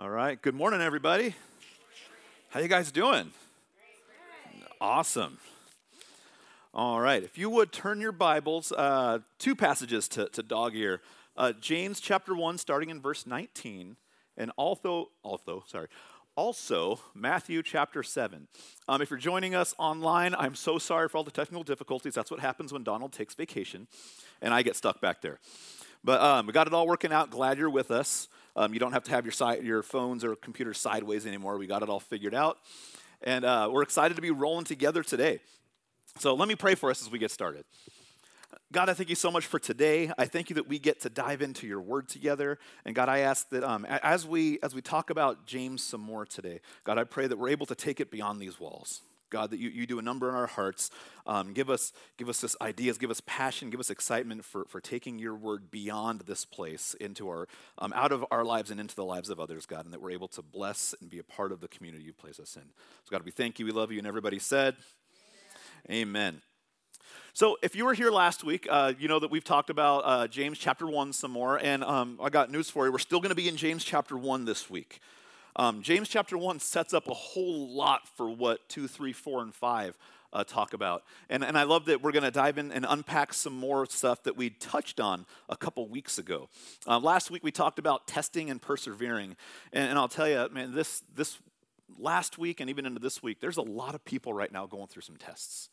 All right. Good morning, everybody. How you guys doing? Awesome. All right. If you would turn your Bibles, uh, two passages to, to dog ear. Uh, James chapter 1, starting in verse 19, and also, also, sorry, also Matthew chapter 7. Um, if you're joining us online, I'm so sorry for all the technical difficulties. That's what happens when Donald takes vacation, and I get stuck back there. But um, we got it all working out. Glad you're with us. Um, you don't have to have your, si- your phones or computers sideways anymore. We got it all figured out. And uh, we're excited to be rolling together today. So let me pray for us as we get started. God, I thank you so much for today. I thank you that we get to dive into your word together. And God, I ask that um, as, we, as we talk about James some more today, God, I pray that we're able to take it beyond these walls. God, that you, you do a number in our hearts. Um, give us give us this ideas, give us passion, give us excitement for, for taking your word beyond this place into our um, out of our lives and into the lives of others, God, and that we're able to bless and be a part of the community you place us in. So, God, we thank you, we love you, and everybody said, Amen. Amen. So, if you were here last week, uh, you know that we've talked about uh, James chapter 1 some more, and um, I got news for you. We're still going to be in James chapter 1 this week. Um, James chapter 1 sets up a whole lot for what 2, 3, 4, and 5 uh, talk about. And, and I love that we're going to dive in and unpack some more stuff that we touched on a couple weeks ago. Uh, last week we talked about testing and persevering. And, and I'll tell you, man, this, this last week and even into this week, there's a lot of people right now going through some tests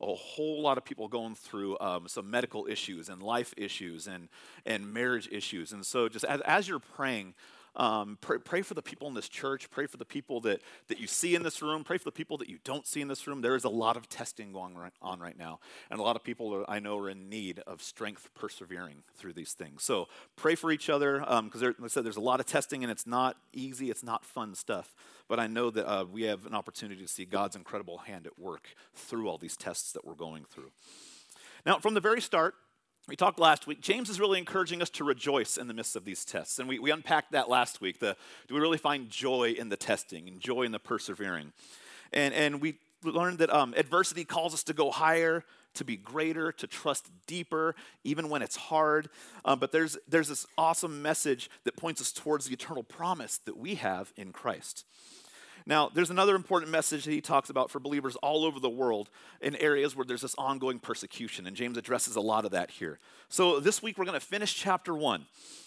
a whole lot of people going through um, some medical issues and life issues and, and marriage issues. And so, just as, as you're praying, um, pray, pray, for the people in this church. Pray for the people that, that you see in this room. Pray for the people that you don't see in this room. There is a lot of testing going right, on right now. And a lot of people are, I know are in need of strength persevering through these things. So pray for each other because, um, like I said, there's a lot of testing and it's not easy. It's not fun stuff. But I know that uh, we have an opportunity to see God's incredible hand at work through all these tests that we're going through. Now, from the very start, we talked last week, James is really encouraging us to rejoice in the midst of these tests. And we, we unpacked that last week. The, do we really find joy in the testing and joy in the persevering? And, and we learned that um, adversity calls us to go higher, to be greater, to trust deeper, even when it's hard. Um, but there's, there's this awesome message that points us towards the eternal promise that we have in Christ. Now, there's another important message that he talks about for believers all over the world in areas where there's this ongoing persecution, and James addresses a lot of that here. So this week we're going to finish chapter one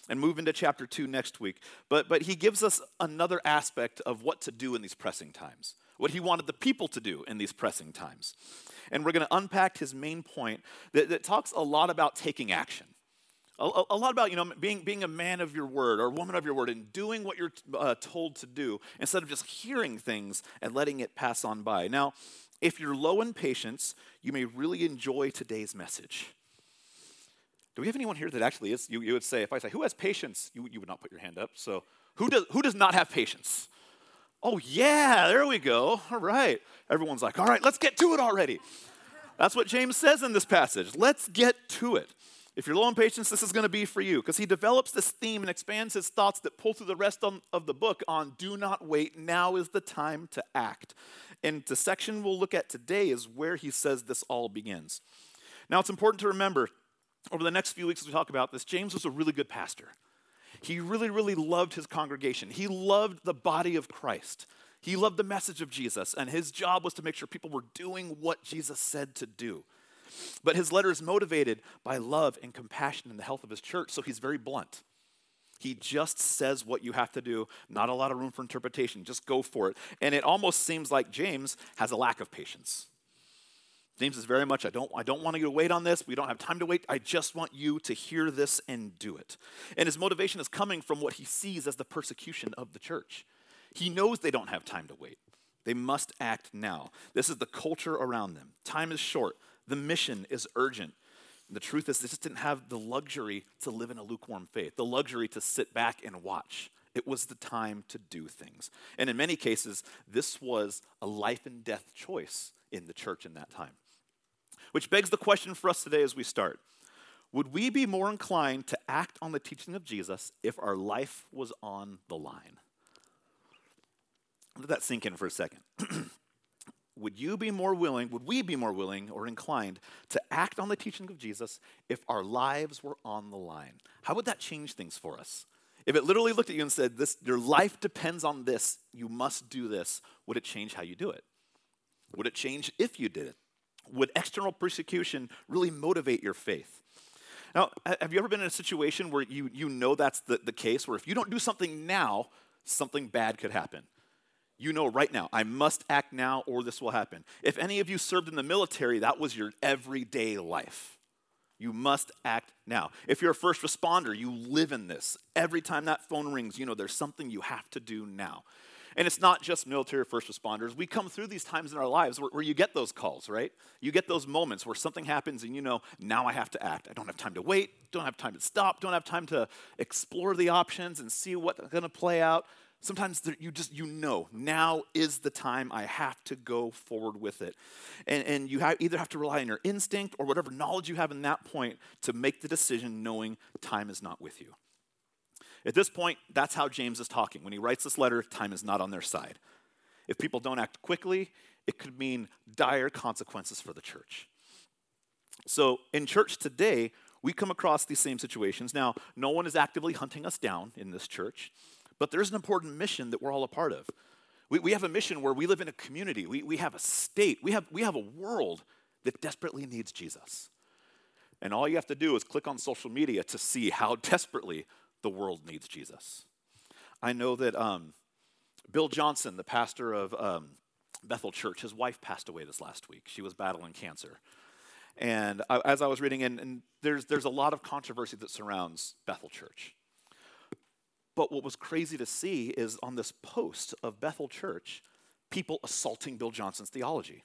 and move into chapter two next week. But, but he gives us another aspect of what to do in these pressing times, what he wanted the people to do in these pressing times. And we're going to unpack his main point that, that talks a lot about taking action. A, a, lot about you know being, being a man of your word or a woman of your word and doing what you're uh, told to do instead of just hearing things and letting it pass on by. Now if you're low in patience you may really enjoy today's message. Do we have anyone here that actually is you, you would say if i say who has patience? You, you would not put your hand up. So who does who does not have patience? Oh yeah there we go. All right. Everyone's like all right let's get to it already. That's what james says in this passage. Let's get to it if you're low on patience, this is going to be for you because he develops this theme and expands his thoughts that pull through the rest of the book on do not wait. Now is the time to act. And the section we'll look at today is where he says this all begins. Now, it's important to remember over the next few weeks as we talk about this, James was a really good pastor. He really, really loved his congregation, he loved the body of Christ. He loved the message of Jesus, and his job was to make sure people were doing what Jesus said to do. But his letter is motivated by love and compassion in the health of his church, so he's very blunt. He just says what you have to do, not a lot of room for interpretation. Just go for it. And it almost seems like James has a lack of patience. James is very much, I don't, I don't want you to wait on this. We don't have time to wait. I just want you to hear this and do it. And his motivation is coming from what he sees as the persecution of the church. He knows they don't have time to wait. They must act now. This is the culture around them. Time is short. The mission is urgent. The truth is, they just didn't have the luxury to live in a lukewarm faith, the luxury to sit back and watch. It was the time to do things. And in many cases, this was a life and death choice in the church in that time. Which begs the question for us today as we start Would we be more inclined to act on the teaching of Jesus if our life was on the line? Let that sink in for a second. would you be more willing, would we be more willing or inclined to act on the teaching of Jesus if our lives were on the line? How would that change things for us? If it literally looked at you and said, this, Your life depends on this, you must do this, would it change how you do it? Would it change if you did it? Would external persecution really motivate your faith? Now, have you ever been in a situation where you, you know that's the, the case, where if you don't do something now, something bad could happen? You know right now, I must act now or this will happen. If any of you served in the military, that was your everyday life. You must act now. If you're a first responder, you live in this. Every time that phone rings, you know there's something you have to do now. And it's not just military first responders. We come through these times in our lives where, where, you get those calls, right? You get those moments where something happens and you know, now I have to act. I don't have time to wait, don't have time to stop, don't have time to explore the options and see what's going to play out. Sometimes you just, you know, now is the time I have to go forward with it. And, and you have, either have to rely on your instinct or whatever knowledge you have in that point to make the decision knowing time is not with you. At this point, that's how James is talking. When he writes this letter, time is not on their side. If people don't act quickly, it could mean dire consequences for the church. So, in church today, we come across these same situations. Now, no one is actively hunting us down in this church, but there's an important mission that we're all a part of. We, we have a mission where we live in a community, we, we have a state, we have, we have a world that desperately needs Jesus. And all you have to do is click on social media to see how desperately the world needs Jesus. I know that um, Bill Johnson, the pastor of um, Bethel Church, his wife passed away this last week. She was battling cancer. And I, as I was reading, and, and there's, there's a lot of controversy that surrounds Bethel Church. But what was crazy to see is on this post of Bethel Church, people assaulting Bill Johnson's theology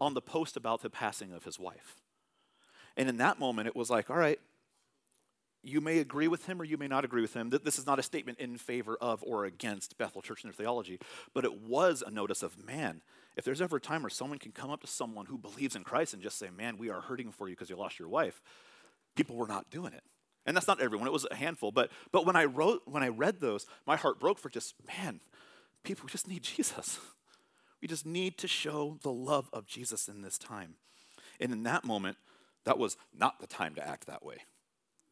on the post about the passing of his wife. And in that moment, it was like, all right, you may agree with him or you may not agree with him. That this is not a statement in favor of or against Bethel Church and their theology, but it was a notice of man. If there's ever a time where someone can come up to someone who believes in Christ and just say, Man, we are hurting for you because you lost your wife, people were not doing it. And that's not everyone, it was a handful. But, but when, I wrote, when I read those, my heart broke for just, man, people just need Jesus. We just need to show the love of Jesus in this time. And in that moment, that was not the time to act that way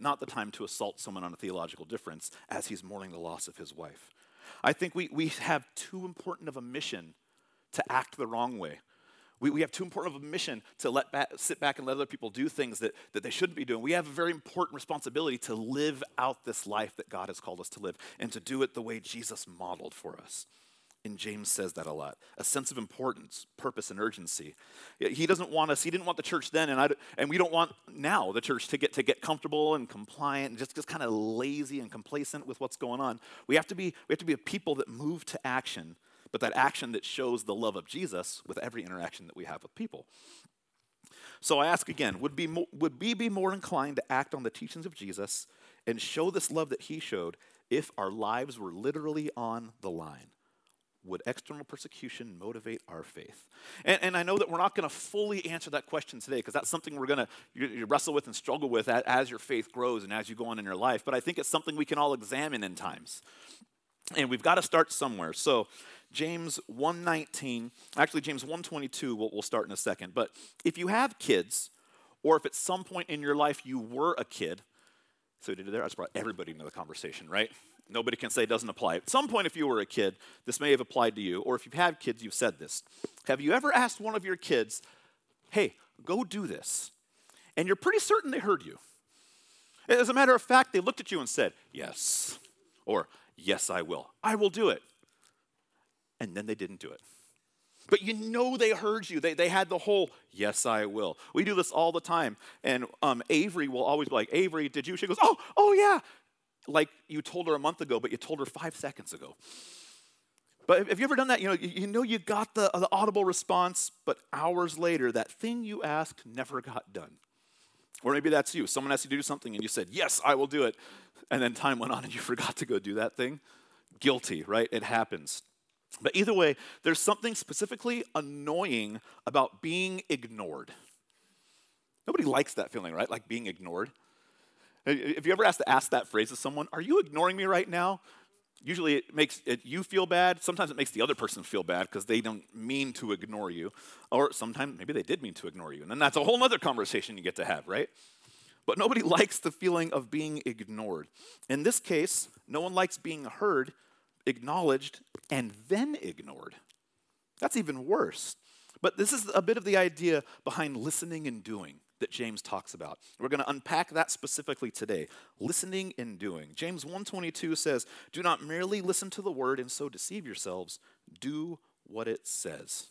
not the time to assault someone on a theological difference as he's mourning the loss of his wife. I think we, we have too important of a mission to act the wrong way. We, we have too important of a mission to let back, sit back and let other people do things that, that they shouldn't be doing. We have a very important responsibility to live out this life that God has called us to live and to do it the way Jesus modeled for us. And James says that a lot a sense of importance, purpose, and urgency. He doesn't want us, he didn't want the church then, and, I, and we don't want now the church to get, to get comfortable and compliant and just, just kind of lazy and complacent with what's going on. We have, to be, we have to be a people that move to action, but that action that shows the love of Jesus with every interaction that we have with people. So I ask again would, be would we be more inclined to act on the teachings of Jesus and show this love that he showed if our lives were literally on the line? would external persecution motivate our faith? And, and I know that we're not going to fully answer that question today because that's something we're going to wrestle with and struggle with as, as your faith grows and as you go on in your life. But I think it's something we can all examine in times. And we've got to start somewhere. So James 119, actually James 122 we'll, we'll start in a second. But if you have kids, or if at some point in your life you were a kid, so did it there, I just brought everybody into the conversation, right? Nobody can say it doesn't apply. At some point, if you were a kid, this may have applied to you, or if you've had kids, you've said this. Have you ever asked one of your kids, hey, go do this? And you're pretty certain they heard you. As a matter of fact, they looked at you and said, yes, or yes, I will. I will do it. And then they didn't do it. But you know they heard you. They, they had the whole, yes, I will. We do this all the time. And um, Avery will always be like, Avery, did you? She goes, oh, oh, yeah like you told her a month ago, but you told her five seconds ago. But have you ever done that? You know, you know you got the, the audible response, but hours later, that thing you asked never got done. Or maybe that's you. Someone asked you to do something and you said, Yes, I will do it. And then time went on and you forgot to go do that thing. Guilty, right? It happens. But either way, there's something specifically annoying about being ignored. Nobody likes that feeling, right? Like being ignored. If you ever asked to ask that phrase to someone, are you ignoring me right now? Usually it makes it, you feel bad. Sometimes it makes the other person feel bad because they don't mean to ignore you. Or sometimes maybe they did mean to ignore you. And then that's a whole other conversation you get to have, right? but nobody likes the feeling of being ignored. In this case, no one likes being heard, acknowledged, and then ignored. That's even worse. But this is a bit of the idea behind listening and doing that James talks about. We're going to unpack that specifically today. Listening and doing. James 1:22 says, "Do not merely listen to the word and so deceive yourselves, do what it says."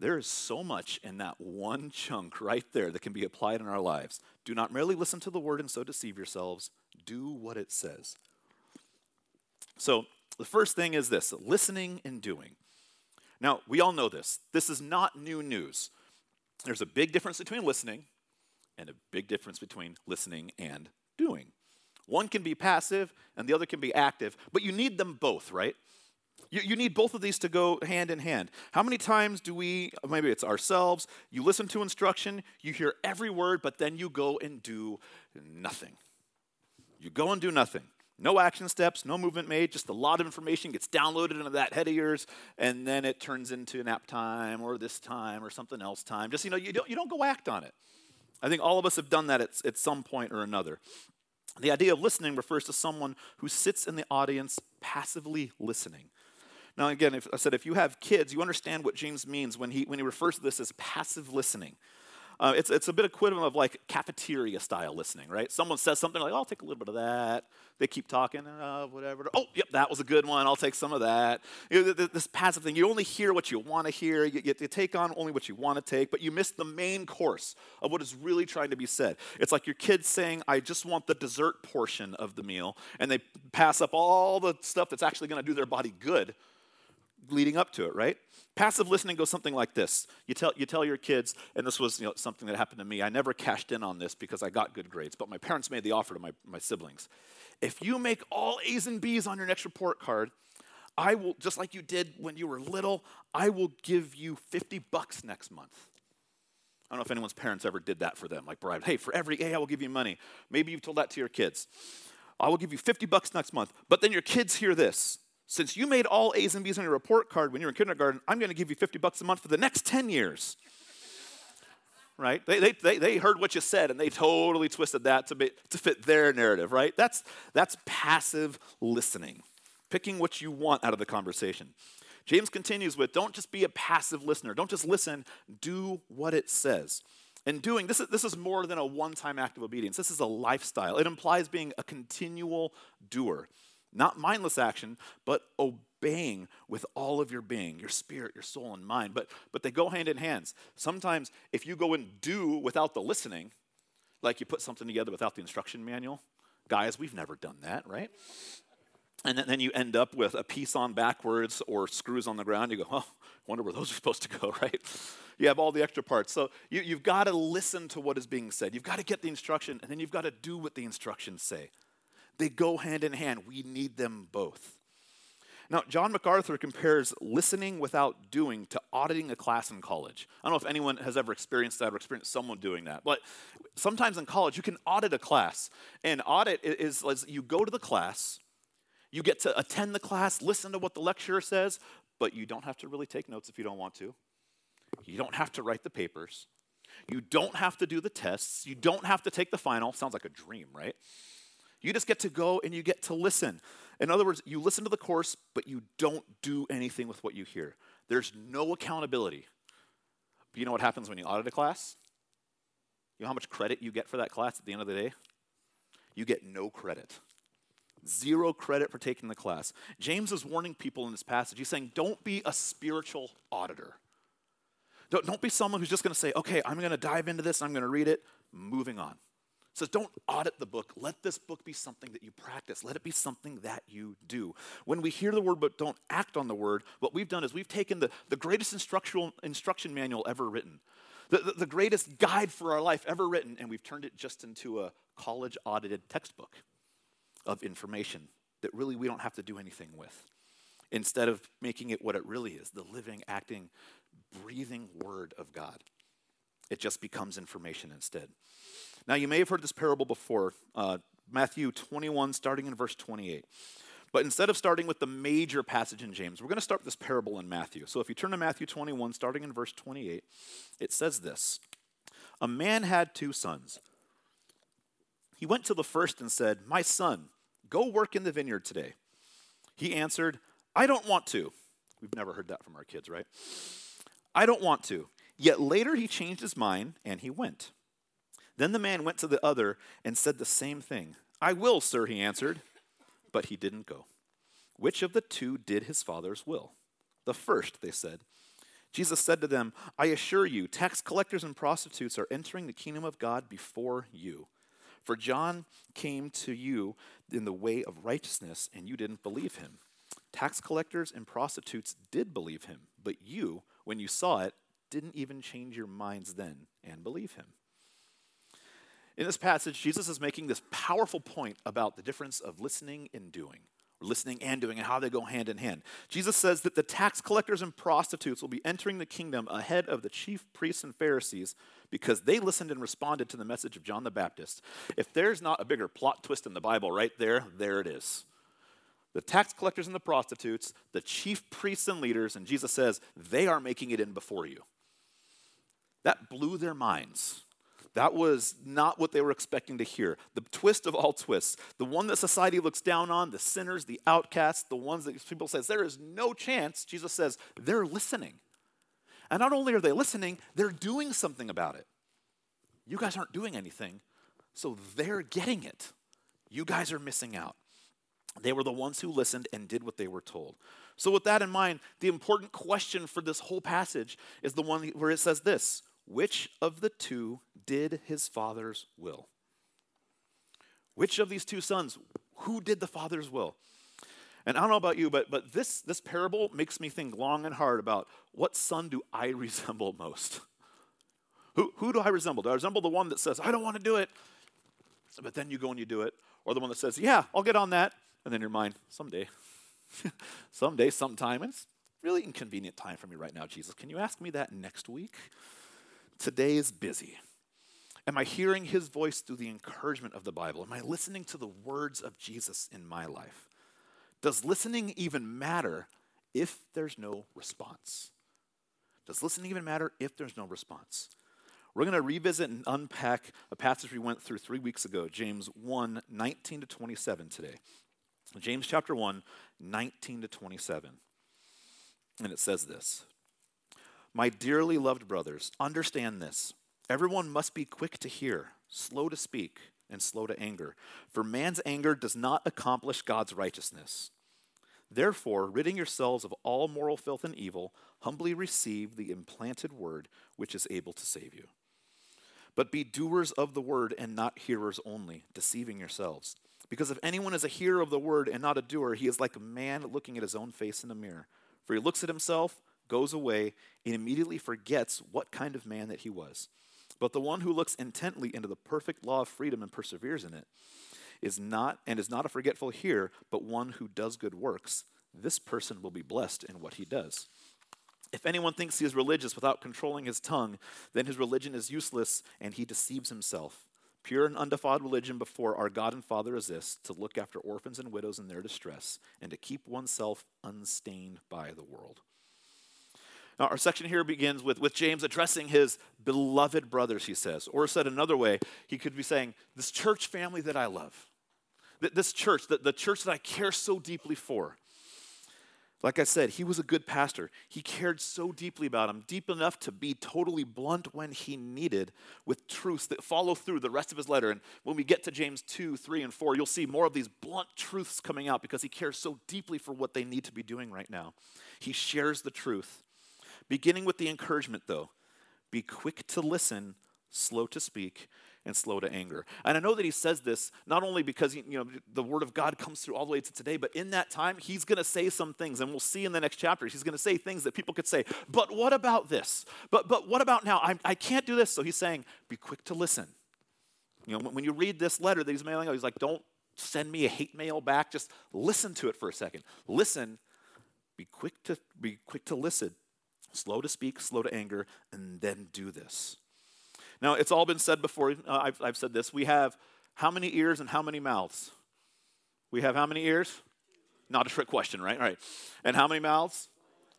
There is so much in that one chunk right there that can be applied in our lives. Do not merely listen to the word and so deceive yourselves, do what it says. So, the first thing is this listening and doing. Now, we all know this. This is not new news. There's a big difference between listening and a big difference between listening and doing. One can be passive and the other can be active, but you need them both, right? You, you need both of these to go hand in hand. How many times do we, maybe it's ourselves, you listen to instruction, you hear every word, but then you go and do nothing? You go and do nothing. No action steps, no movement made, just a lot of information gets downloaded into that head of yours, and then it turns into nap time or this time or something else time. Just, you know, you don't, you don't go act on it. I think all of us have done that at, at some point or another. The idea of listening refers to someone who sits in the audience passively listening. Now, again, if, I said if you have kids, you understand what James means when he, when he refers to this as passive listening. Uh, it's, it's a bit equivalent of like cafeteria style listening, right? Someone says something like, oh, I'll take a little bit of that. They keep talking, uh, whatever. Oh, yep, that was a good one. I'll take some of that. You know, this passive thing, you only hear what you want to hear. You, you, you take on only what you want to take, but you miss the main course of what is really trying to be said. It's like your kids saying, I just want the dessert portion of the meal, and they pass up all the stuff that's actually going to do their body good leading up to it, right? Passive listening goes something like this. You tell, you tell your kids, and this was you know, something that happened to me. I never cashed in on this because I got good grades, but my parents made the offer to my, my siblings. If you make all A's and B's on your next report card, I will, just like you did when you were little, I will give you 50 bucks next month. I don't know if anyone's parents ever did that for them, like bribe. Hey, for every A, I will give you money. Maybe you've told that to your kids. I will give you 50 bucks next month. But then your kids hear this. Since you made all A's and B's on your report card when you were in kindergarten, I'm going to give you 50 bucks a month for the next 10 years. Right? They, they, they, they heard what you said and they totally twisted that to, be, to fit their narrative, right? That's, that's passive listening, picking what you want out of the conversation. James continues with don't just be a passive listener, don't just listen, do what it says. And doing, this is, this is more than a one time act of obedience, this is a lifestyle. It implies being a continual doer. Not mindless action, but obeying with all of your being, your spirit, your soul, and mind. But, but they go hand in hand. Sometimes if you go and do without the listening, like you put something together without the instruction manual, guys, we've never done that, right? And then you end up with a piece on backwards or screws on the ground. You go, oh, wonder where those are supposed to go, right? You have all the extra parts. So you, you've got to listen to what is being said. You've got to get the instruction, and then you've got to do what the instructions say. They go hand in hand. We need them both. Now, John MacArthur compares listening without doing to auditing a class in college. I don't know if anyone has ever experienced that or experienced someone doing that, but sometimes in college you can audit a class. And audit is, is you go to the class, you get to attend the class, listen to what the lecturer says, but you don't have to really take notes if you don't want to. You don't have to write the papers. You don't have to do the tests. You don't have to take the final. Sounds like a dream, right? You just get to go and you get to listen. In other words, you listen to the course, but you don't do anything with what you hear. There's no accountability. But you know what happens when you audit a class? You know how much credit you get for that class at the end of the day? You get no credit. Zero credit for taking the class. James is warning people in this passage. He's saying, don't be a spiritual auditor. Don't, don't be someone who's just going to say, okay, I'm going to dive into this, I'm going to read it, moving on says, don't audit the book. Let this book be something that you practice. Let it be something that you do. When we hear the word but don't act on the word, what we've done is we've taken the, the greatest instructional instruction manual ever written, the, the, the greatest guide for our life ever written, and we've turned it just into a college audited textbook of information that really we don't have to do anything with. Instead of making it what it really is the living, acting, breathing word of God, it just becomes information instead. Now, you may have heard this parable before, uh, Matthew 21, starting in verse 28. But instead of starting with the major passage in James, we're going to start this parable in Matthew. So if you turn to Matthew 21, starting in verse 28, it says this A man had two sons. He went to the first and said, My son, go work in the vineyard today. He answered, I don't want to. We've never heard that from our kids, right? I don't want to. Yet later he changed his mind and he went. Then the man went to the other and said the same thing. I will, sir, he answered. But he didn't go. Which of the two did his father's will? The first, they said. Jesus said to them, I assure you, tax collectors and prostitutes are entering the kingdom of God before you. For John came to you in the way of righteousness, and you didn't believe him. Tax collectors and prostitutes did believe him, but you, when you saw it, didn't even change your minds then and believe him. In this passage, Jesus is making this powerful point about the difference of listening and doing listening and doing, and how they go hand in hand. Jesus says that the tax collectors and prostitutes will be entering the kingdom ahead of the chief priests and Pharisees because they listened and responded to the message of John the Baptist. If there's not a bigger plot twist in the Bible right there, there it is. The tax collectors and the prostitutes, the chief priests and leaders, and Jesus says they are making it in before you. That blew their minds. That was not what they were expecting to hear. The twist of all twists, the one that society looks down on, the sinners, the outcasts, the ones that people says there is no chance, Jesus says they're listening. And not only are they listening, they're doing something about it. You guys aren't doing anything, so they're getting it. You guys are missing out. They were the ones who listened and did what they were told. So, with that in mind, the important question for this whole passage is the one where it says this which of the two did his father's will? Which of these two sons, who did the father's will? And I don't know about you, but, but this, this parable makes me think long and hard about what son do I resemble most? Who, who do I resemble? Do I resemble the one that says, I don't want to do it, but then you go and you do it? Or the one that says, Yeah, I'll get on that, and then you're mind, someday, someday, sometime, it's really inconvenient time for me right now, Jesus. Can you ask me that next week? Today is busy. Am I hearing his voice through the encouragement of the Bible? Am I listening to the words of Jesus in my life? Does listening even matter if there's no response? Does listening even matter if there's no response? We're going to revisit and unpack a passage we went through three weeks ago, James 1 19 to 27 today. James chapter 1, 19 to 27. And it says this my dearly loved brothers, understand this. Everyone must be quick to hear, slow to speak, and slow to anger, for man's anger does not accomplish God's righteousness. Therefore, ridding yourselves of all moral filth and evil, humbly receive the implanted word which is able to save you. But be doers of the word and not hearers only, deceiving yourselves. Because if anyone is a hearer of the word and not a doer, he is like a man looking at his own face in a mirror. For he looks at himself goes away, and immediately forgets what kind of man that he was. But the one who looks intently into the perfect law of freedom and perseveres in it is not and is not a forgetful hearer, but one who does good works. This person will be blessed in what he does. If anyone thinks he is religious without controlling his tongue, then his religion is useless and he deceives himself. Pure and undefiled religion before our God and Father is this to look after orphans and widows in their distress and to keep oneself unstained by the world. Now, our section here begins with, with James addressing his beloved brothers, he says. Or said another way, he could be saying, This church family that I love, this church, the, the church that I care so deeply for. Like I said, he was a good pastor. He cared so deeply about them, deep enough to be totally blunt when he needed with truths that follow through the rest of his letter. And when we get to James 2, 3, and 4, you'll see more of these blunt truths coming out because he cares so deeply for what they need to be doing right now. He shares the truth. Beginning with the encouragement, though be quick to listen, slow to speak, and slow to anger. And I know that he says this not only because you know the word of God comes through all the way to today, but in that time he's going to say some things, and we'll see in the next chapter. He's going to say things that people could say, "But what about this? But but what about now? I, I can't do this." So he's saying, "Be quick to listen." You know, when you read this letter that he's mailing out, he's like, "Don't send me a hate mail back. Just listen to it for a second. Listen. Be quick to be quick to listen slow to speak, slow to anger, and then do this. Now, it's all been said before. Uh, I've, I've said this. We have how many ears and how many mouths? We have how many ears? Not a trick question, right? All right. And how many mouths?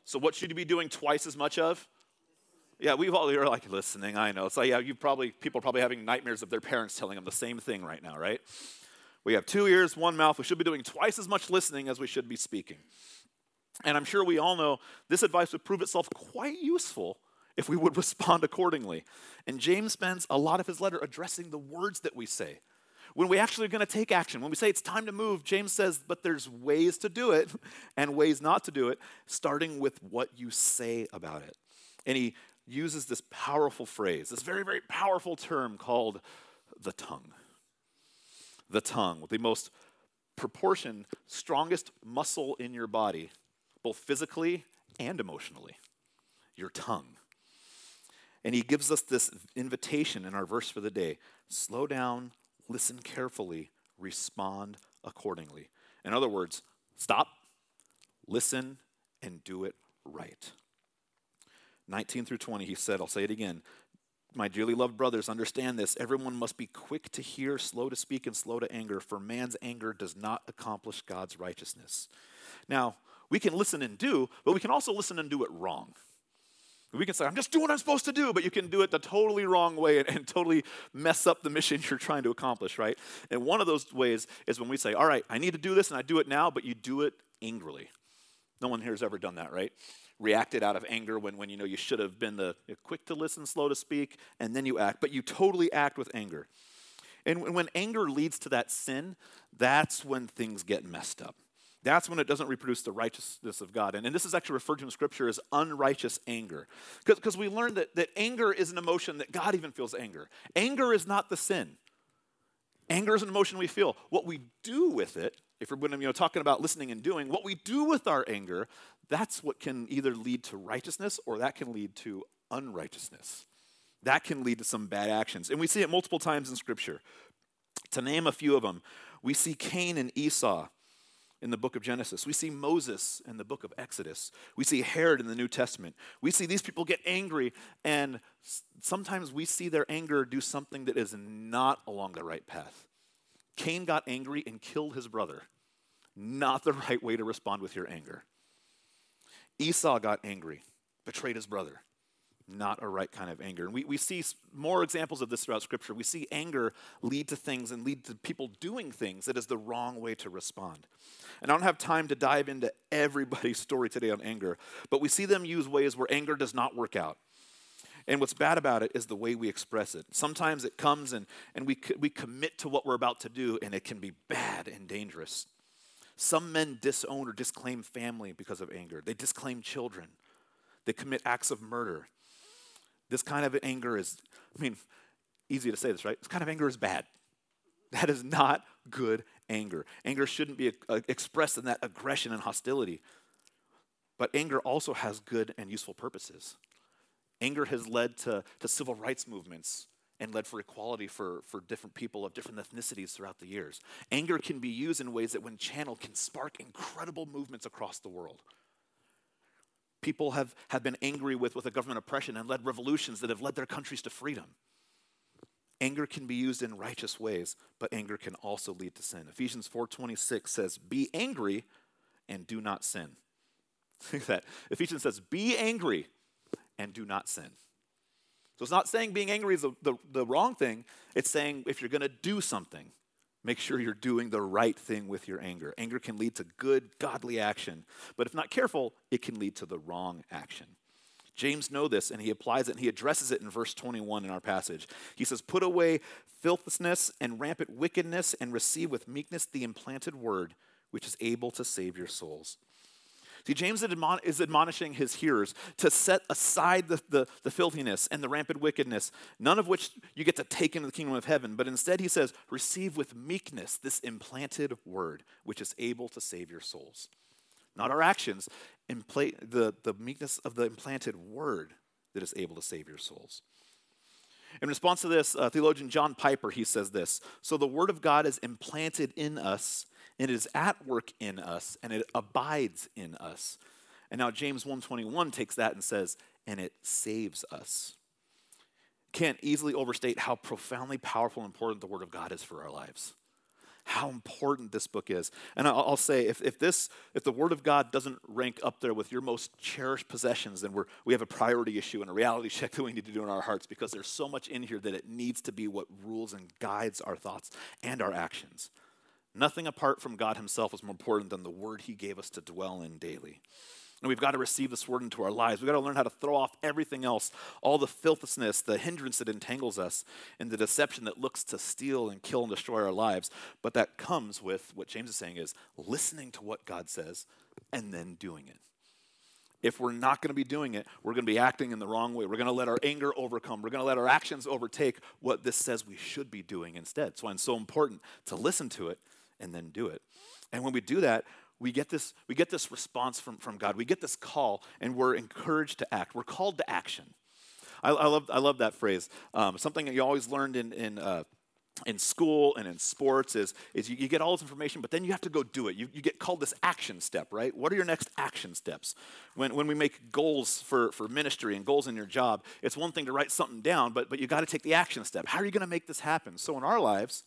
So, what should you be doing twice as much of? Yeah, we've all, you're like listening, I know. It's like, yeah, you probably, people are probably having nightmares of their parents telling them the same thing right now, right? We have two ears, one mouth. We should be doing twice as much listening as we should be speaking. And I'm sure we all know this advice would prove itself quite useful if we would respond accordingly. And James spends a lot of his letter addressing the words that we say. When we actually are going to take action, when we say it's time to move, James says, but there's ways to do it and ways not to do it, starting with what you say about it. And he uses this powerful phrase, this very, very powerful term called the tongue. The tongue, the most proportioned, strongest muscle in your body, both physically and emotionally, your tongue. And he gives us this invitation in our verse for the day slow down, listen carefully, respond accordingly. In other words, stop, listen, and do it right. 19 through 20, he said, I'll say it again. My dearly loved brothers, understand this. Everyone must be quick to hear, slow to speak, and slow to anger, for man's anger does not accomplish God's righteousness. Now, we can listen and do, but we can also listen and do it wrong. We can say, I'm just doing what I'm supposed to do, but you can do it the totally wrong way and, and, totally mess up the mission you're trying to accomplish, right? And one of those ways is when we say, All right, I need to do this and I do it now, but you do it angrily. No one here has ever done that, right? Reacted out of anger when, when you know you should have been the quick to listen, slow to speak, and then you act, but you totally act with anger. And when anger leads to that sin, that's when things get messed up. That's when it doesn't reproduce the righteousness of God. And, and this is actually referred to in Scripture as unrighteous anger. Because we learned that, that anger is an emotion that God even feels anger. Anger is not the sin. Anger is an emotion we feel. What we do with it, if we're you know, talking about listening and doing, what we do with our anger, that's what can either lead to righteousness or that can lead to unrighteousness. That can lead to some bad actions. And we see it multiple times in Scripture. To name a few of them, we see Cain and Esau in the book of Genesis. We see Moses in the book of Exodus. We see Herod in the New Testament. We see these people get angry, and sometimes we see their anger do something that is not along the right path. Cain got angry and killed his brother. Not the right way to respond with your anger. Esau got angry, betrayed his brother not a right kind of anger. And we, we see more examples of this throughout Scripture. We see anger lead to things and lead to people doing things that is the wrong way to respond. And I don't have time to dive into everybody's story today on anger, but we see them use ways where anger does not work out. And what's bad about it is the way we express it. Sometimes it comes and, and we, we commit to what we're about to do, and it can be bad and dangerous. Some men disown or disclaim family because of anger, they disclaim children, they commit acts of murder. This kind of anger is, I mean, easy to say this, right? This kind of anger is bad. That is not good anger. Anger shouldn't be uh, expressed in that aggression and hostility. But anger also has good and useful purposes. Anger has led to, to civil rights movements and led for equality for, for different people of different ethnicities throughout the years. Anger can be used in ways that, when channeled, can spark incredible movements across the world people have, have been angry with, with a government oppression and led revolutions that have led their countries to freedom. Anger can be used in righteous ways, but anger can also lead to sin. Ephesians 4:26 says, "Be angry and do not sin." Think that. Ephesians says, "Be angry and do not sin." So it's not saying being angry is the, the, the wrong thing. It's saying if you're going to do something, Make sure you're doing the right thing with your anger. Anger can lead to good, godly action, but if not careful, it can lead to the wrong action. James know this and he applies it and he addresses it in verse 21 in our passage. He says, "Put away filthiness and rampant wickedness and receive with meekness the implanted word which is able to save your souls." See, James is admonishing his hearers to set aside the, the, the, filthiness and the rampant wickedness, none of which you get to take into the kingdom of heaven, but instead he says, receive with meekness this implanted word, which is able to save your souls. Not our actions, impla- the, the meekness of the implanted word that is able to save your souls. In response to this, uh, theologian John Piper, he says this So the word of God is implanted in us it is at work in us and it abides in us. And now James 121 takes that and says, and it saves us. Can't easily overstate how profoundly powerful and important the Word of God is for our lives. how important this book is. And I'll, say, if, if this, if the Word of God doesn't rank up there with your most cherished possessions, then we're, we have a priority issue and a reality check that we need to do in our hearts because there's so much in here that it needs to be what rules and guides our thoughts and our actions. Nothing apart from God Himself is more important than the Word He gave us to dwell in daily. And we've got to receive this word into our lives. We've got to learn how to throw off everything else, all the filthiness, the hindrance that entangles us, and the deception that looks to steal and kill and destroy our lives. But that comes with what James is saying is listening to what God says and then doing it. If we're not going to be doing it, we're going to be acting in the wrong way. We're going to let our anger overcome. We're going to let our actions overtake what this says we should be doing instead. So it's so important to listen to it and then do it. And when we do that, we get this, we get this response from, from God. We get this call, and we're encouraged to act. We're called to action. I, I love, I love that phrase. Um, something that you always learned in, in, uh, in school and in sports is, is you, you, get all this information, but then you have to go do it. You, you get called this action step, right? What are your next action steps? When, when we make goals for, for ministry and goals in your job, it's one thing to write something down, but, but you got to take the action step. How are you going to make this happen? So in our lives,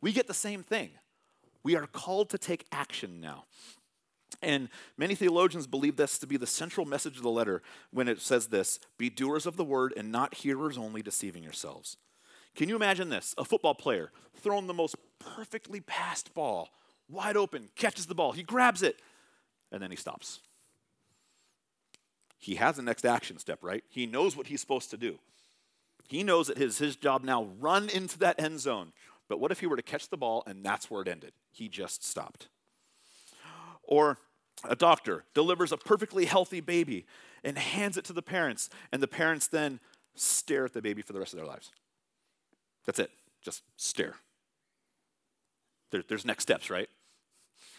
we get the same thing. We are called to take action now. And many theologians believe this to be the central message of the letter when it says this Be doers of the word and not hearers only, deceiving yourselves. Can you imagine this? A football player throwing the most perfectly passed ball, wide open, catches the ball, he grabs it, and then he stops. He has the next action step, right? He knows what he's supposed to do. He knows that his, his job now run into that end zone. But what if he were to catch the ball and that's where it ended? He just stopped. Or a doctor delivers a perfectly healthy baby and hands it to the parents, and the parents then stare at the baby for the rest of their lives. That's it. Just stare. There, there's next steps, right?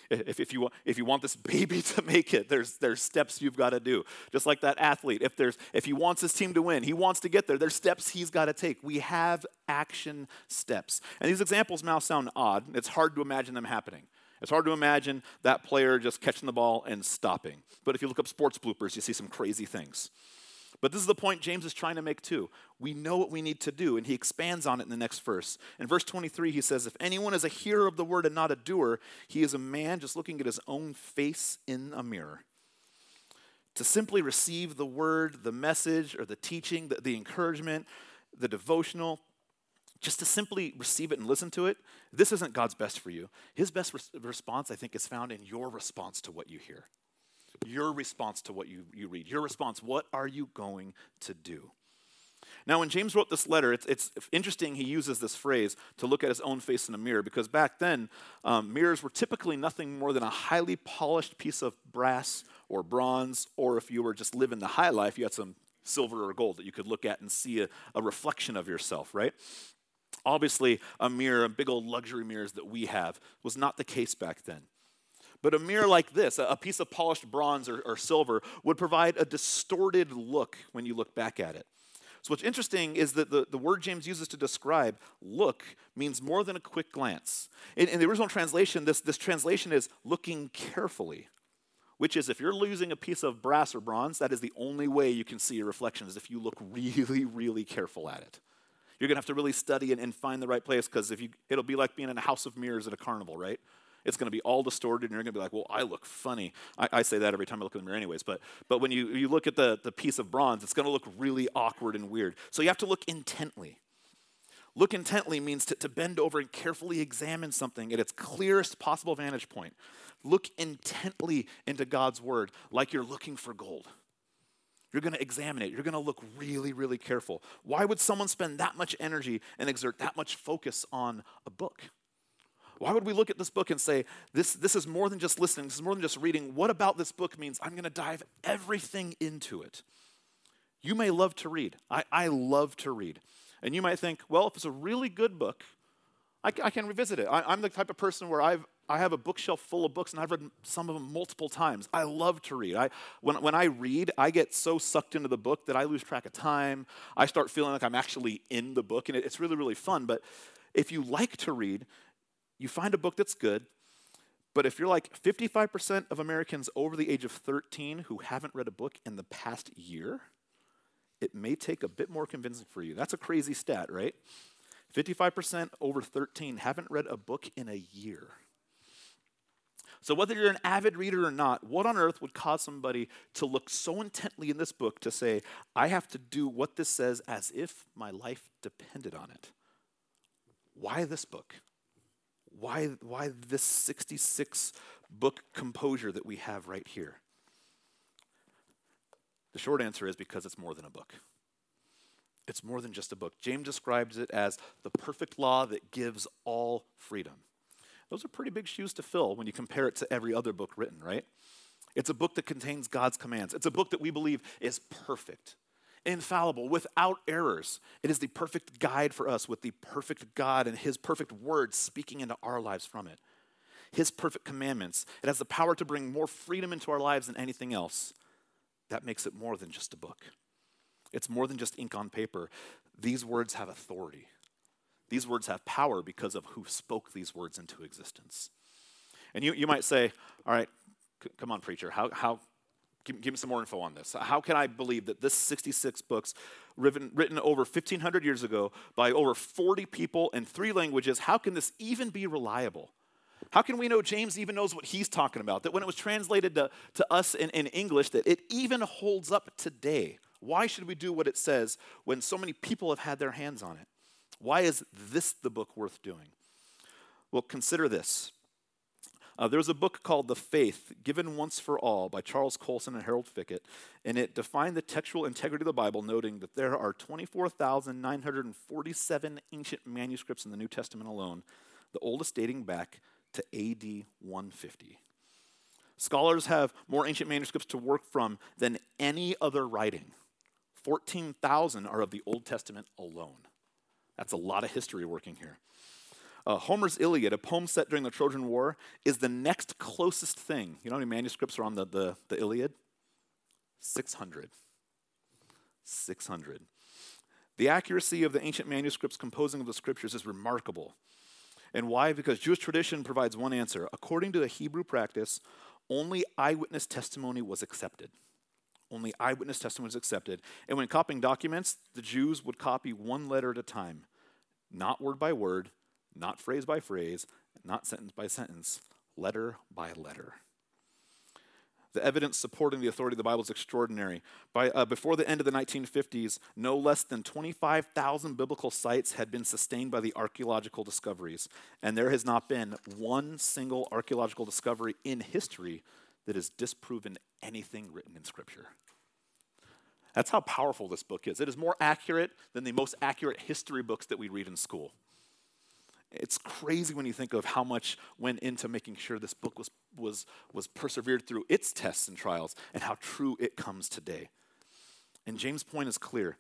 If, if, you, want, if you want this baby to make it, there's, there's steps you've got to do. Just like that athlete, if, there's, if he wants his team to win, he wants to get there, there's steps he's got to take. We have action steps. And these examples now sound odd. It's hard to imagine them happening. It's hard to imagine that player just catching the ball and stopping. But if you look up sports bloopers, you see some crazy things. But this is the point James is trying to make too. We know what we need to do, and he expands on it in the next verse. In verse 23, he says, If anyone is a hearer of the word and not a doer, he is a man just looking at his own face in a mirror. To simply receive the word, the message, or the teaching, the, the encouragement, the devotional, just to simply receive it and listen to it, this isn't God's best for you. His best response, I think, is found in your response to what you hear. Your response to what you, you read. Your response, what are you going to do? Now, when James wrote this letter, it's, it's interesting he uses this phrase to look at his own face in a mirror because back then, um, mirrors were typically nothing more than a highly polished piece of brass or bronze, or if you were just living the high life, you had some silver or gold that you could look at and see a, a reflection of yourself, right? Obviously, a mirror, a big old luxury mirrors that we have, was not the case back then. But a mirror like this, a piece of polished bronze or, or, silver, would provide a distorted look when you look back at it. So, what's interesting is that the, the word James uses to describe look means more than a quick glance. In, in the original translation, this, this translation is looking carefully, which is if you're losing a piece of brass or bronze, that is the only way you can see your reflection, is if you look really, really careful at it. You're going to have to really study and, and find the right place because if you, it'll be like being in a house of mirrors at a carnival, right? It's going to be all distorted, and you're going to be like, well, I look funny. I, I, say that every time I look in the mirror, anyways. But, but when you, you look at the, the piece of bronze, it's going to look really awkward and weird. So you have to look intently. Look intently means to, to bend over and carefully examine something at its clearest possible vantage point. Look intently into God's word like you're looking for gold. You're going to examine it. You're going to look really, really careful. Why would someone spend that much energy and exert that much focus on a book? Why would we look at this book and say, this, this is more than just listening, this is more than just reading? What about this book means I'm going to dive everything into it? You may love to read. I, I love to read. And you might think, well, if it's a really good book, I, I can revisit it. I, am the type of person where I've, I have a bookshelf full of books and I've read some of them multiple times. I love to read. I, when, when I read, I get so sucked into the book that I lose track of time. I start feeling like I'm actually in the book, and it, it's really, really fun. But if you like to read, you find a book that's good. But if you're like 55% of Americans over the age of 13 who haven't read a book in the past year, it may take a bit more convincing for you. That's a crazy stat, right? 55% over 13 haven't read a book in a year. So, whether you're an avid reader or not, what on earth would cause somebody to look so intently in this book to say, I have to do what this says as if my life depended on it? Why this book? Why, why this 66 book composure that we have right here? The short answer is because it's more than a book. It's more than just a book. James describes it as the perfect law that gives all freedom. Those are pretty big shoes to fill when you compare it to every other book written, right? It's a book that contains God's commands. It's a book that we believe is perfect, infallible, without errors. It is the perfect guide for us with the perfect God and His perfect words speaking into our lives from it. His perfect commandments. It has the power to bring more freedom into our lives than anything else. That makes it more than just a book. It's more than just ink on paper. These words have authority. These words have power because of who spoke these words into existence. And you, you might say, all right, c- come on, preacher, how, how, give, give, me some more info on this. How can I believe that this 66 books, written, written over 1,500 years ago by over 40 people in three languages, how can this even be reliable? How can we know James even knows what he's talking about? That when it was translated to, to us in, in English, that it even holds up today. Why should we do what it says when so many people have had their hands on it? Why is this the book worth doing? Well, consider this. Uh, there's a book called The Faith, Given Once for All by Charles Colson and Harold Fickett, and it defined the textual integrity of the Bible, noting that there are 24,947 ancient manuscripts in the New Testament alone, the oldest dating back to AD 150. Scholars have more ancient manuscripts to work from than any other writing. 14,000 are of the Old Testament alone. That's a lot of history working here. Uh, Homer's Iliad, a poem set during the Trojan War, is the next closest thing. You know how many manuscripts are on the, the, the Iliad? 600. 600. The accuracy of the ancient manuscripts composing of the scriptures is remarkable. And why? Because Jewish tradition provides one answer. According to the Hebrew practice, only eyewitness testimony was accepted. Only eyewitness testimony was accepted. And when copying documents, the Jews would copy one letter at a time, not word by word, not phrase by phrase, not sentence by sentence, letter by letter. The evidence supporting the authority of the Bible is extraordinary. By, uh, before the end of the 1950s, no less than 25,000 biblical sites had been sustained by the archaeological discoveries. And there has not been one single archaeological discovery in history that has disproven anything written in Scripture. That's how powerful this book is. It is more accurate than the most accurate history books that we read in school. It's crazy when you think of how much went into making sure this book was, was, was persevered through its tests and trials and how true it comes today. And James' point is clear.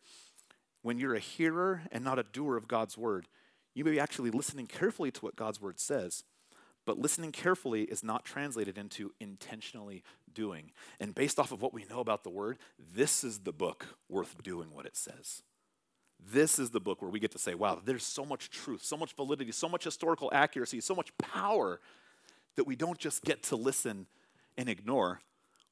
When you're a hearer and not a doer of God's word, you may be actually listening carefully to what God's word says, but listening carefully is not translated into intentionally doing. And based off of what we know about the word, this is the book worth doing what it says. This is the book where we get to say, wow, there's so much truth, so much validity, so much historical accuracy, so much power that we don't just get to listen and ignore.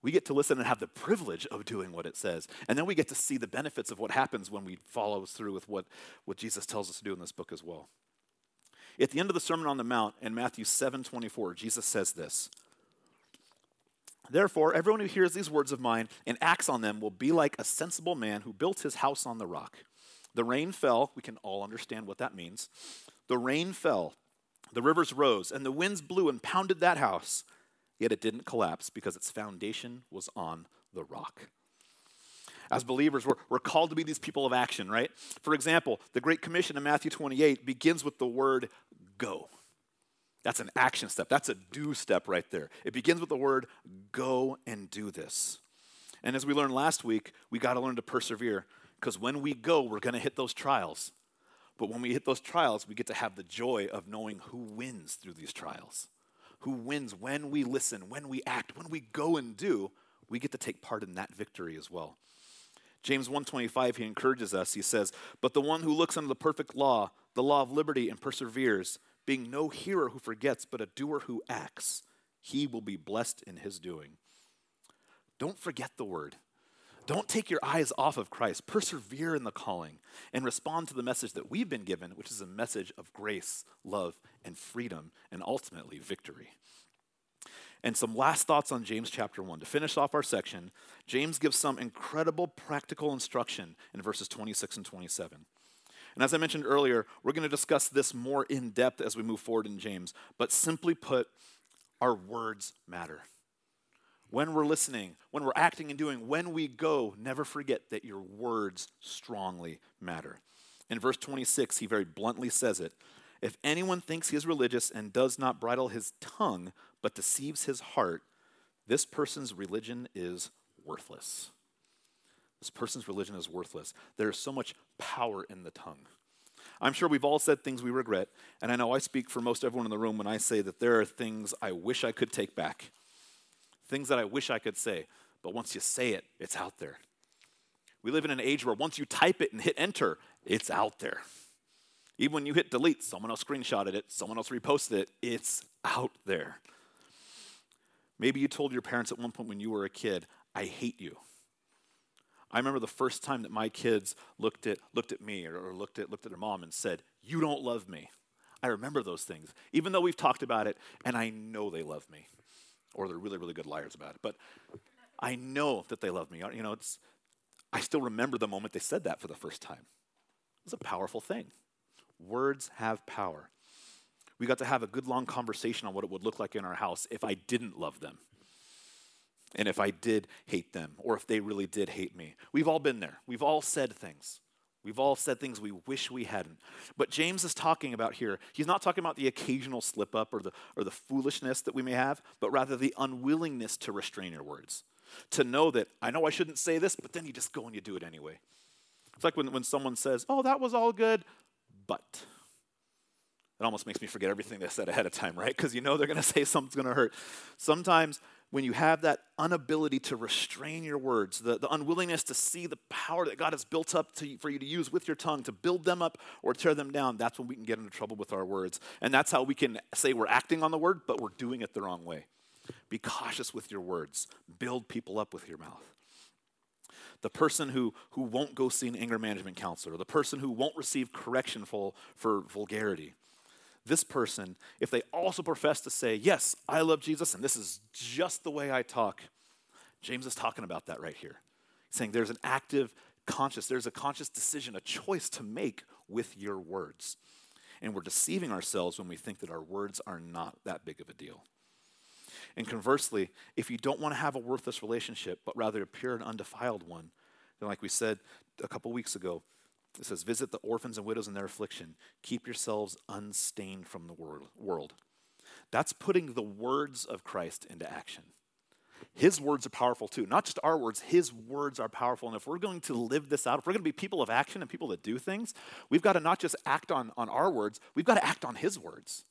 We get to listen and have the privilege of doing what it says. And then we get to see the benefits of what happens when we follow through with what, what Jesus tells us to do in this book as well. At the end of the Sermon on the Mount in Matthew 7 24, Jesus says this Therefore, everyone who hears these words of mine and acts on them will be like a sensible man who built his house on the rock. The rain fell. We can all understand what that means. The rain fell, the rivers rose, and the winds blew and pounded that house. Yet it didn't collapse because its foundation was on the rock. As believers, we're, we're called to be these people of action, right? For example, the Great Commission in Matthew 28 begins with the word go. That's an action step. That's a do step right there. It begins with the word go and do this. And as we learned last week, we got to learn to persevere. Because when we go, we're going to hit those trials. But when we hit those trials, we get to have the joy of knowing who wins through these trials. Who wins when we listen, when we act, when we go and do, we get to take part in that victory as well. James 1:25 he encourages us. He says, "But the one who looks unto the perfect law, the law of liberty and perseveres, being no hearer who forgets, but a doer who acts, he will be blessed in his doing." Don't forget the word. Don't take your eyes off of Christ. Persevere in the calling and respond to the message that we've been given, which is a message of grace, love, and freedom, and ultimately victory. And some last thoughts on James chapter 1. To finish off our section, James gives some incredible practical instruction in verses 26 and 27. And as I mentioned earlier, we're going to discuss this more in depth as we move forward in James. But simply put, our words matter. When we're listening, when we're acting and doing, when we go, never forget that your words strongly matter. In verse 26, he very bluntly says it If anyone thinks he is religious and does not bridle his tongue, but deceives his heart, this person's religion is worthless. This person's religion is worthless. There is so much power in the tongue. I'm sure we've all said things we regret, and I know I speak for most everyone in the room when I say that there are things I wish I could take back, things that I wish I could say, but once you say it, it's out there. We live in an age where once you type it and hit enter, it's out there. Even when you hit delete, someone else screenshotted it, someone else reposted it, it's out there. Maybe you told your parents at one point when you were a kid, I hate you. I remember the first time that my kids looked at, looked at me or, looked, at, looked at their mom and said, You don't love me. I remember those things, even though we've talked about it, and I know they love me. Or they're really, really good liars about it. But I know that they love me. You know, it's, I still remember the moment they said that for the first time. It was a powerful thing. Words have power. We got to have a good long conversation on what it would look like in our house if I didn't love them. And if I did hate them, or if they really did hate me. We've all been there. We've all said things. We've all said things we wish we hadn't. But James is talking about here, he's not talking about the occasional slip up or the, or the foolishness that we may have, but rather the unwillingness to restrain your words. To know that I know I shouldn't say this, but then you just go and you do it anyway. It's like when, when someone says, Oh, that was all good, but. It almost makes me forget everything they said ahead of time, right? Because you know they're going to say something's going to hurt. Sometimes when you have that inability to restrain your words, the, the unwillingness to see the power that God has built up to, for you to use with your tongue to build them up or tear them down, that's when we can get into trouble with our words. And that's how we can say we're acting on the word, but we're doing it the wrong way. Be cautious with your words, build people up with your mouth the person who, who won't go see an anger management counselor, or the person who won't receive correction for, for vulgarity, this person, if they also profess to say, Yes, I love Jesus and this is just the way I talk, James is talking about that right here. He's saying there's an active conscious, there's a conscious decision, a choice to make with your words. And we're deceiving ourselves when we think that our words are not that big of a deal. And conversely, if you don't want to have a worthless relationship, but rather a pure and undefiled one, then like we said a couple weeks ago, it says, Visit the orphans and widows in their affliction. Keep yourselves unstained from the world. That's putting the words of Christ into action. His words are powerful too. Not just our words, his words are powerful. And if we're going to live this out, if we're going to be people of action and people that do things, we've got to not just act on, on our words, we've got to act on his words.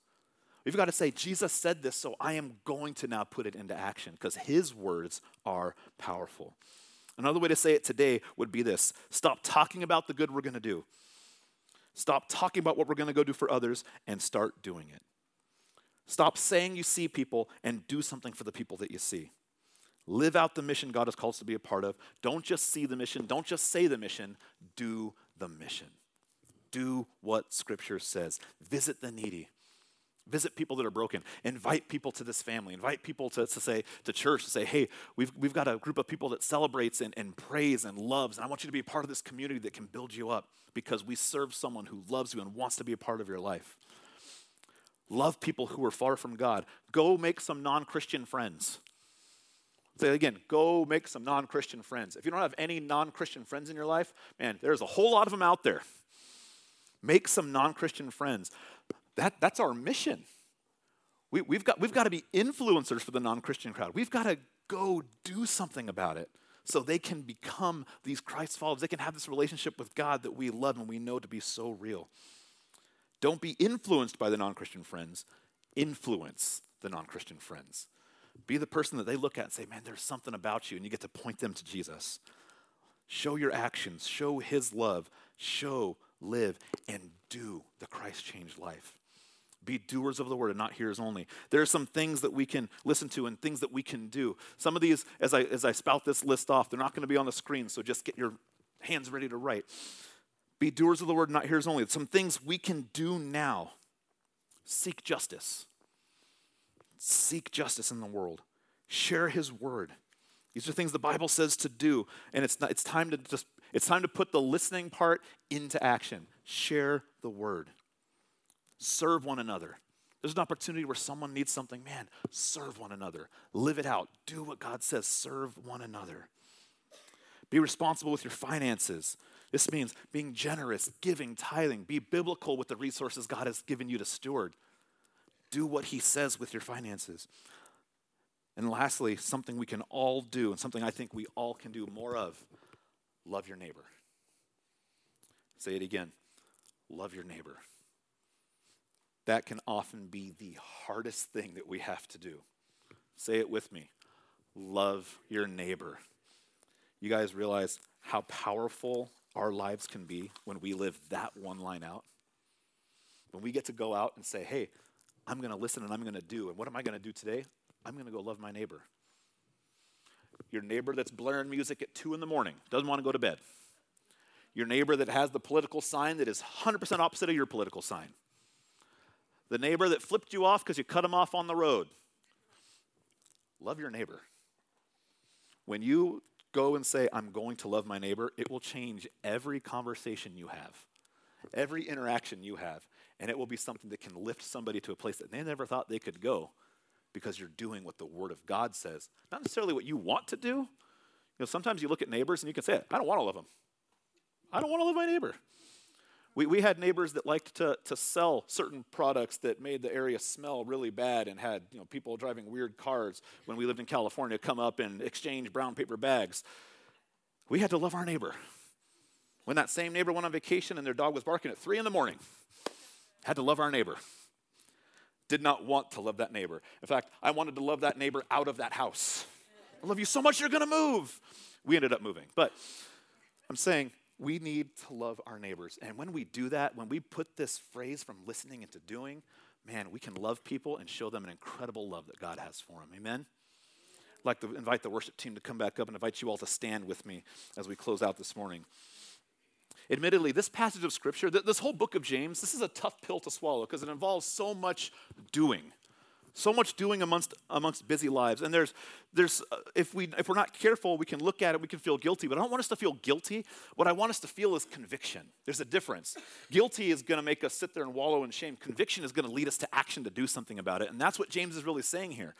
We've got to say, Jesus said this, so I am going to now put it into action because his words are powerful. Another way to say it today would be this stop talking about the good we're going to do. Stop talking about what we're going to go do for others and start doing it. Stop saying you see people and do something for the people that you see. Live out the mission God has called us to be a part of. Don't just see the mission, don't just say the mission, do the mission. Do what Scripture says. Visit the needy. Visit people that are broken. Invite people to this family. Invite people to, to say to church to say, hey, we've, we've got a group of people that celebrates and, and prays and loves. And I want you to be a part of this community that can build you up because we serve someone who loves you and wants to be a part of your life. Love people who are far from God. Go make some non Christian friends. Say again, go make some non Christian friends. If you don't have any non Christian friends in your life, man, there's a whole lot of them out there. Make some non Christian friends. That, that's our mission. We, we've, got, we've got to be influencers for the non Christian crowd. We've got to go do something about it so they can become these Christ followers. They can have this relationship with God that we love and we know to be so real. Don't be influenced by the non Christian friends, influence the non Christian friends. Be the person that they look at and say, man, there's something about you, and you get to point them to Jesus. Show your actions, show his love, show live, and do the Christ changed life. Be doers of the word and not hearers only. There are some things that we can listen to and things that we can do. Some of these, as I, as I spout this list off, they're not going to be on the screen, so just get your hands ready to write. Be doers of the word, not hearers only. Some things we can do now. Seek justice. Seek justice in the world. Share his word. These are things the Bible says to do, and it's, not, it's time to just it's time to put the listening part into action. Share the word. Serve one another. There's an opportunity where someone needs something. Man, serve one another. Live it out. Do what God says. Serve one another. Be responsible with your finances. This means being generous, giving, tithing. Be biblical with the resources God has given you to steward. Do what He says with your finances. And lastly, something we can all do, and something I think we all can do more of love your neighbor. Say it again love your neighbor. That can often be the hardest thing that we have to do. Say it with me love your neighbor. You guys realize how powerful our lives can be when we live that one line out? When we get to go out and say, hey, I'm going to listen and I'm going to do. And what am I going to do today? I'm going to go love my neighbor. Your neighbor that's blaring music at 2 in the morning, doesn't want to go to bed. Your neighbor that has the political sign that is 100% opposite of your political sign. The neighbor that flipped you off because you cut him off on the road. Love your neighbor. When you go and say, I'm going to love my neighbor, it will change every conversation you have, every interaction you have, and it will be something that can lift somebody to a place that they never thought they could go because you're doing what the Word of God says, not necessarily what you want to do. You know, sometimes you look at neighbors and you can say, I don't want to love them. I don't want to love my neighbor. We, we had neighbors that liked to, to sell certain products that made the area smell really bad and had you know, people driving weird cars when we lived in California come up and exchange brown paper bags. We had to love our neighbor. When that same neighbor went on vacation and their dog was barking at three in the morning, had to love our neighbor did not want to love that neighbor. In fact, I wanted to love that neighbor out of that house. I love you so much, you're gonna move. We ended up moving. But I'm saying we need to love our neighbors. And when we do that, when we put this phrase from listening into doing, man, we can love people and show them an incredible love that God has for them. Amen? I'd like to invite the worship team to come back up and invite you all to stand with me as we close out this morning. Admittedly, this passage of Scripture, this whole book of James, this is a tough pill to swallow because it involves so much doing. So much doing amongst, amongst busy lives. And there's, there's uh, if, we, if we're not careful, we can look at it, we can feel guilty. But I don't want us to feel guilty. What I want us to feel is conviction. There's a difference. Guilty is going to make us sit there and wallow in shame. Conviction is going to lead us to action to do something about it. And that's what James is really saying here.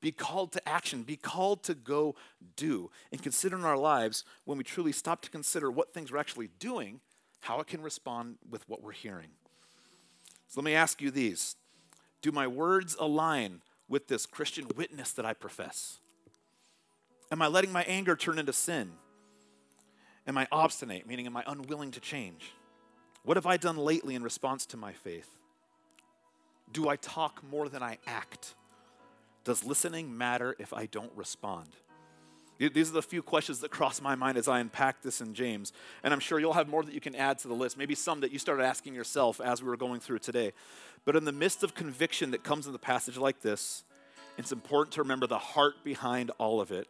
Be called to action, be called to go do. And consider in our lives, when we truly stop to consider what things we're actually doing, how it can respond with what we're hearing. So let me ask you these Do my words align with this Christian witness that I profess? Am I letting my anger turn into sin? Am I obstinate, meaning am I unwilling to change? What have I done lately in response to my faith? Do I talk more than I act? Does listening matter if I don't respond? These are the few questions that cross my mind as I unpack this in James. And I'm sure you'll have more that you can add to the list, maybe some that you started asking yourself as we were going through today. But in the midst of conviction that comes in the passage like this, it's important to remember the heart behind all of it,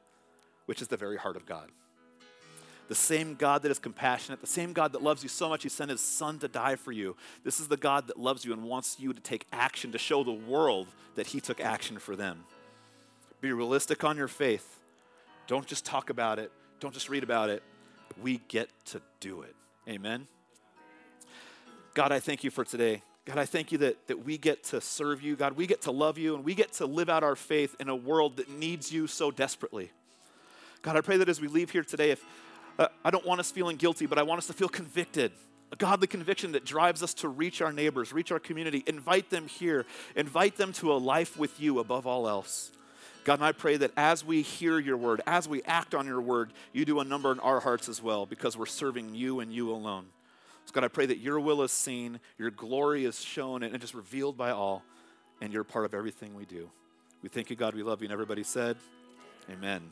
which is the very heart of God. The same God that is compassionate, the same God that loves you so much, He sent His Son to die for you. This is the God that loves you and wants you to take action to show the world that He took action for them. Be realistic on your faith. Don't just talk about it, don't just read about it. We get to do it. Amen. God, I thank you for today. God, I thank you that, that we get to serve you. God, we get to love you and we get to live out our faith in a world that needs you so desperately. God, I pray that as we leave here today, if uh, I don't want us feeling guilty, but I want us to feel convicted. A godly conviction that drives us to reach our neighbors, reach our community, invite them here, invite them to a life with you above all else. God, and I pray that as we hear your word, as we act on your word, you do a number in our hearts as well because we're serving you and you alone. So, God, I pray that your will is seen, your glory is shown, and is revealed by all, and you're part of everything we do. We thank you, God. We love you. And everybody said, Amen.